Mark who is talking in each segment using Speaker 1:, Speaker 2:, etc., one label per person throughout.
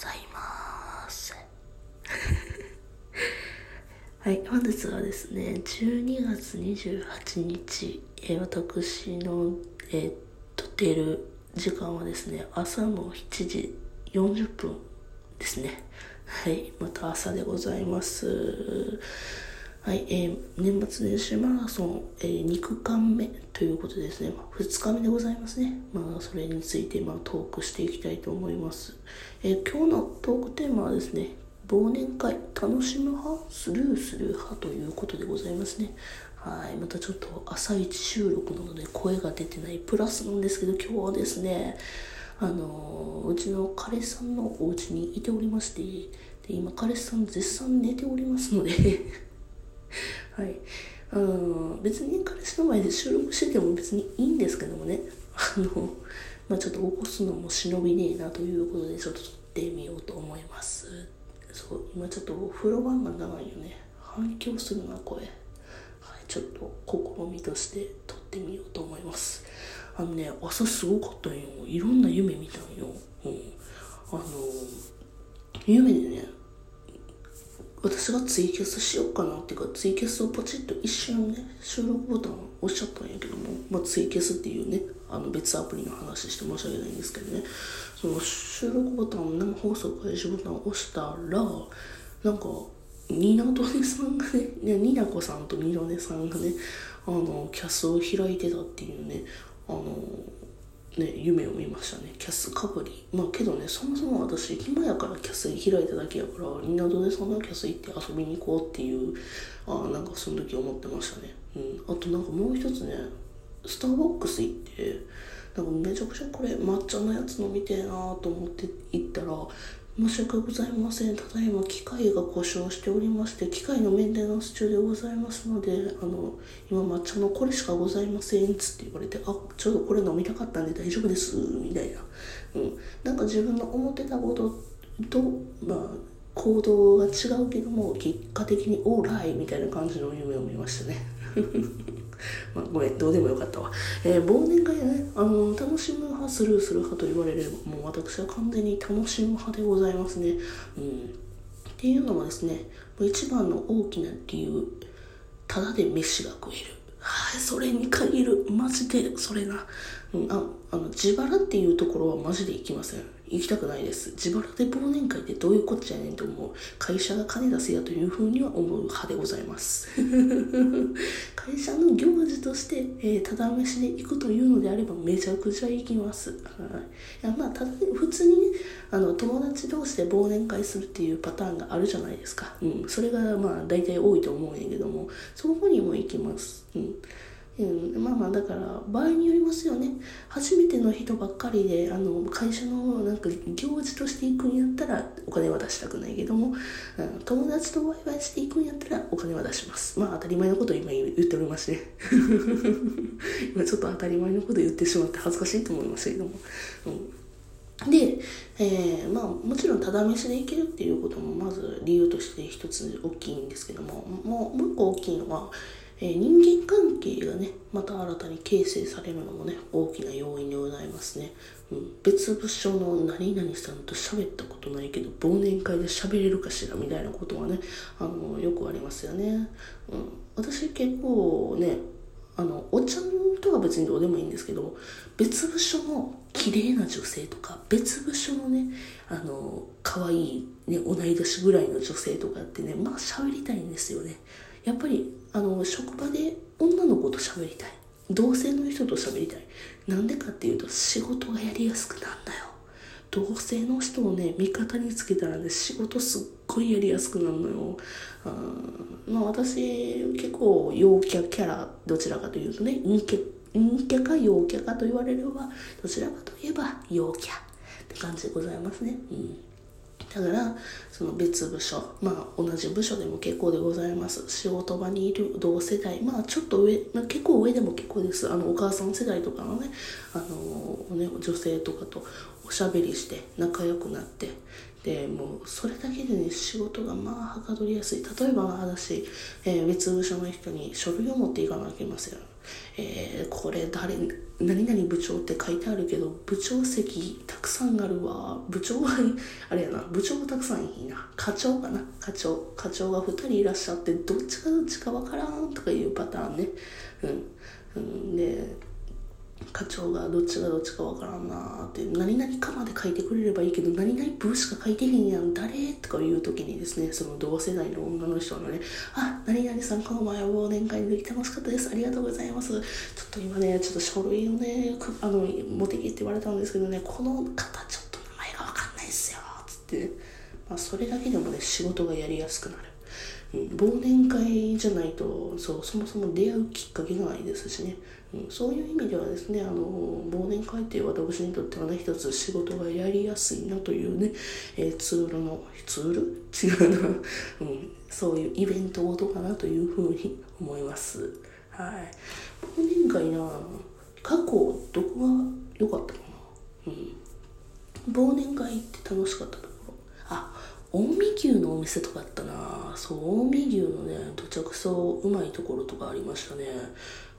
Speaker 1: ざいます。はい本日はですね12月28日、えー、私の、えー、撮っている時間はですね朝の7時40分ですね。はいまた朝でございます。はい、えー、年末年始マラソン、えー、2区間目ということですね、まあ、2日目でございますね。まあ、それについて、まあ、トークしていきたいと思います。えー、今日のトークテーマはですね、忘年会、楽しむ派、スルーする派ということでございますね。はい、またちょっと朝一収録なので声が出てないプラスなんですけど、今日はですね、あのうちの彼氏さんのお家にいておりまして、で今彼氏さん絶賛寝ておりますのではい。あの、別に彼氏の前で収録してても別にいいんですけどもね、あの、まあちょっと起こすのも忍びねえなということで、ちょっと撮ってみようと思います。そう、今ちょっとお風呂場が長いよね。反響するな、声。はい、ちょっと試みとして撮ってみようと思います。あのね、朝すごかったんよ。いろんな夢見たんよ。うん。あの、夢でね、私がツイキャスしようかなっていうかツイキャスをポチッと一瞬ね収録ボタンを押しちゃったんやけども、まあ、ツイキャスっていうねあの別アプリの話して申し訳ないんですけどね。その収録ボタン生放送開始ボタンを押したらなんかニナドネさんがね ニナコさんとニロネさんがねあのキャスを開いてたっていうねあのね、夢を見ましたね。キャスかぶり。まあけどね、そもそも私、暇やからキャス開いただけやから、みんなどでそんなキャス行って遊びに行こうっていう、あ、なんかその時思ってましたね。うん。あとなんかもう一つね、スターバックス行って、なんかめちゃくちゃこれ抹茶のやつ飲みてえなと思って行ったら、申し訳ございません。ただいま機械が故障しておりまして、機械のメンテナンス中でございますので、あの、今抹茶のこれしかございません。つって言われて、あ、ちょうどこれ飲みたかったんで大丈夫です。みたいな。うん。なんか自分の思ってたことと、まあ、行動が違うけども、結果的にオーライみたいな感じの夢を見ましたね。まあ、ごめん、どうでもよかったわ。えー、忘年会ね、あの、楽しむ派、スルーする派と言われれば、もう私は完全に楽しむ派でございますね。うん。っていうのはですね、一番の大きな理由、ただで飯が食える。はい、それに限る。マジで、それな。うん、あ、あの、自腹っていうところはマジで行きません。行きたくないです。自腹で忘年会ってどういうこっちゃねんと思う。会社が金出せやというふうには思う派でございます。会社の行事として、えー、ただ飯で行くというのであればめちゃくちゃ行きます。はい。いやまあ、ただ、普通にね、あの、友達同士で忘年会するっていうパターンがあるじゃないですか。うん。それがまあ、大体多いと思うんやけども、そこにも行きます。うん。うん、まあまあだから場合によりますよね。初めての人ばっかりであの会社のなんか行事として行くんやったらお金は出したくないけども、うん、友達とワイワイして行くんやったらお金は出します。まあ当たり前のことを今言っておりまして。今ちょっと当たり前のこと言ってしまって恥ずかしいと思いましたけども、うん、で、えー、まあもちろんただ飯で行けるっていうこともまず理由として一つ大きいんですけどももうもう一個大きいのはえー、人間関係がね、また新たに形成されるのもね、大きな要因でございますね。うん、別部署の何々さんと喋ったことないけど、忘年会で喋れるかしらみたいなことはね、あの、よくありますよね。うん、私結構ね、あの、お茶とは別にどうでもいいんですけど、別部署の綺麗な女性とか、別部署のね、あの、可愛いね、同い年ぐらいの女性とかってね、まあ喋りたいんですよね。やっぱりあの職場で女の子と喋りたい。同性の人と喋りたい。なんでかっていうと仕事がやりやすくなんだよ。同性の人をね味方につけたらね仕事すっごいやりやすくなるのよ。あまあ私結構陽キャキャラどちらかというとね陰キャ陰キャか陽キャかと言われればどちらかといえば陽キャって感じでございますね。うん。だからその別部署まあ同じ部署でも結構でございます。仕事場にいる同世代まあちょっと上、まあ、結構上でも結構です。あのお母さん世代とかのねあのね女性とかとおしゃべりして仲良くなって。でもうそれだけでね仕事がまあはかどりやすい。例えば私、えー、別部署の人に書類を持っていかなきゃいけません。えー、これ誰何々部長って書いてあるけど部長席たくさんあるわ。部長はあれやな。部長がたくさんいいな。課長かな。課長。課長が2人いらっしゃってどっちがどっちかわからんとかいうパターンね。うん、うん、で課長がどっちがどっちかわからんなーって何々かまで書いてくれればいいけど何々ブーしか書いてへんやん誰？とかいう時にですねその同世代の女の人のねあ何々さんこの前忘年会の時楽しかったです。ありがとうございます。ちょっと今ねちょっと書類をねあの持ってきって言われたんですけどねこの方ちょっと名前がわかんないっすよつって、まあ、それだけでもね仕事がやりやすくなる。忘年会じゃないとそうそもそも出会うきっかけがないですしね、そういう意味ではですねあの忘年会っていう私にとってはね一つ仕事がやりやすいなというね、えー、ツールのツール？違うな、うん、そういうイベントごとかなというふうに思います。はい。忘年会な過去どこが良かったかな？うん。忘年会って楽しかったところ。あ近江牛のお店とかあったな。そう近江牛のねどちゃくそうまいところとかありましたね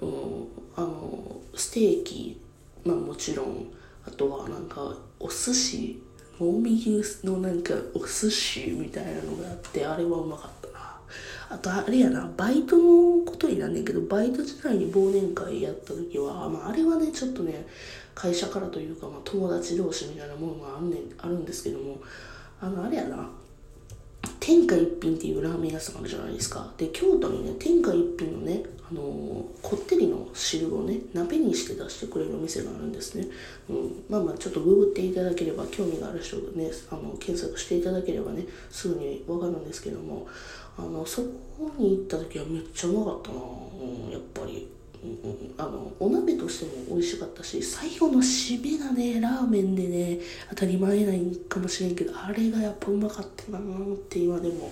Speaker 1: うんあのステーキまあもちろんあとはなんかお寿司近江牛のなんかお寿司みたいなのがあってあれはうまかったなあとあれやなバイトのことになんねんけどバイト時代に忘年会やった時は、まあ、あれはねちょっとね会社からというか、まあ、友達同士みたいなものがあんねんあるんですけどもあの、あれやな。天下一品っていうラーメン屋さんあるじゃないですか。で、京都にね、天下一品のね、あのー、こってりの汁をね、鍋にして出してくれるお店があるんですね。うん。まあまあ、ちょっとググっていただければ、興味がある人がね、あの、検索していただければね、すぐにわかるんですけども、あの、そこに行った時はめっちゃうまかったなうん、やっぱり。あのお鍋としても美味しかったし最後の締めがねラーメンでね当たり前ないかもしれんけどあれがやっぱうまかったなって今でも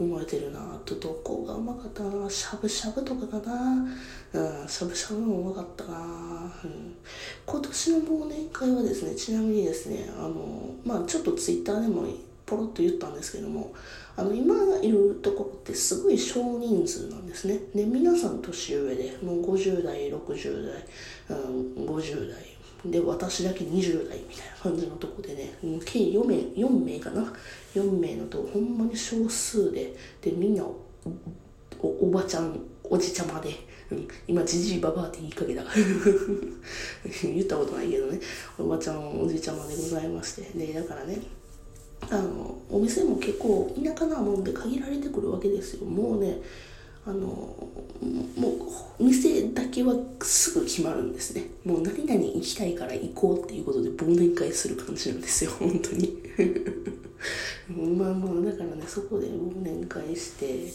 Speaker 1: 思えてるなとどこがうまかったなしゃぶしゃぶとかかなうんしゃぶしゃぶもうまかったな、うん、今年の忘年会はですねちなみにですねあのまあちょっとツイッターでもポロッと言ったんですけどもあの今いるところってすごい少人数なんですね。で皆さん年上でもう50代60代、うん、50代で私だけ20代みたいな感じのとこでね計4名 ,4 名かな？4名のとほんまに少数ででみんなおおばちゃんおじちゃまで、うん、今じじいばばって言いかけた。言ったことないけどね。おばちゃんおじちゃまでございまして。でだからねあのお店も結構田舎なもんで限られてくるわけですよ。もうねあのもう店だけはすぐ決まるんですね。もう何々行きたいから行こうっていうことで忘年会する感じなんですよ。本当に。まあまあだからねそこで忘年会して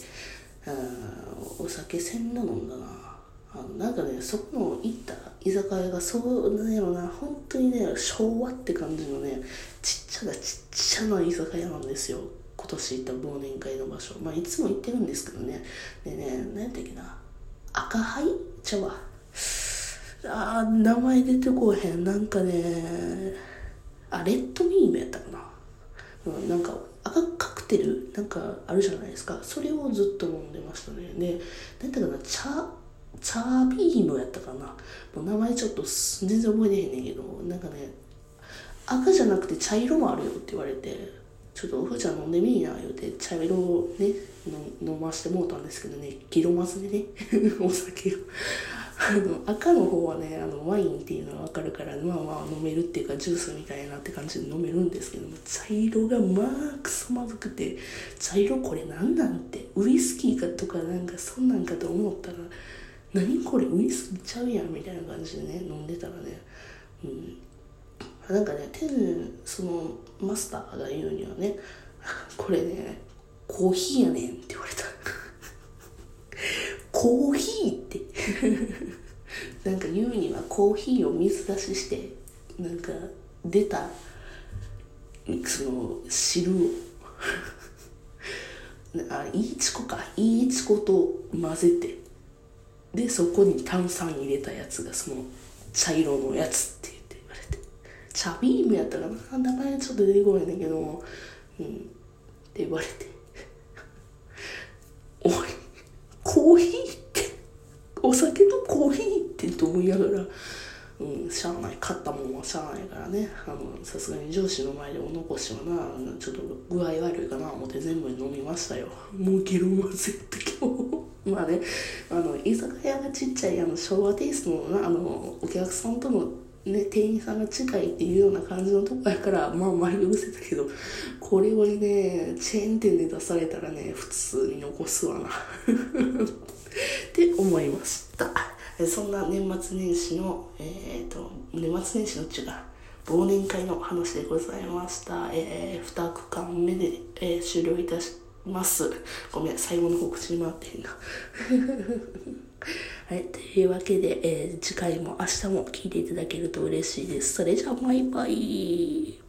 Speaker 1: あお酒せんな飲んだな。あのなんかねそこの行った居酒屋がそうなんやろな本当にね昭和って感じのねちっちゃなちっちゃな居酒屋なんですよ。今年行った忘年会の場所。まあいつも行ってるんですけどね。でね何やったっけな。赤灰茶はあー名前出てこへん。なんかねあレッドミームやったかな、うん、なんか赤カクテル？なんかあるじゃないですか。それをずっと飲んでましたね。で何やったかな。茶チャービームやったかな。もう名前ちょっと全然覚えてへんねんけどなんかね赤じゃなくて茶色もあるよって言われてちょっとおふちゃん飲んでみいな言うて茶色をね飲ましてもうたんですけどねギロマスでね お酒を。あの赤の方はねあのワインっていうのは分かるからまあまあ飲めるっていうかジュースみたいなって感じで飲めるんですけども茶色がまあくそまずくて茶色これ何なんてウイスキーかとかなんかそんなんかと思ったら何これウイスキーちゃうやんみたいな感じでね飲んでたらね。うん。なんかね店そのマスターが言うにはね これねコーヒーやねんって言われた。コーヒーって。なんか言うにはコーヒーを水出ししてなんか出たその汁を。あいいチコか。いいチコと混ぜて。でそこに炭酸入れたやつがその茶色のやつって言って言われて。茶ビームやったらな？名前ちょっと出てこないんだけど。うん。って言われて。おいコーヒーってお酒とコーヒーってと思いながら。うん、しゃあない。買ったもんはしゃあないからね。あのさすがに上司の前でお残しはな。ちょっと具合悪いかな思って全部飲みましたよ。もうゲロまぜって今日。まあねあの居酒屋がちっちゃいあの昭和テイストのなあのお客さんとのね、店員さんが近いっていうような感じのとこやからまあ眉伏せたけどこれをねチェーン店で出されたらね普通に残すわな。って思いました。そんな年末年始のえっ、ー、と年末年始のっちゅう忘年会の話でございました、えー、2区間目で、えー、終了いたしますごめん最後の方口に回ってへんな はい、というわけで、えー、次回も明日も聞いていただけると嬉しいです。それじゃあ、バイバイ。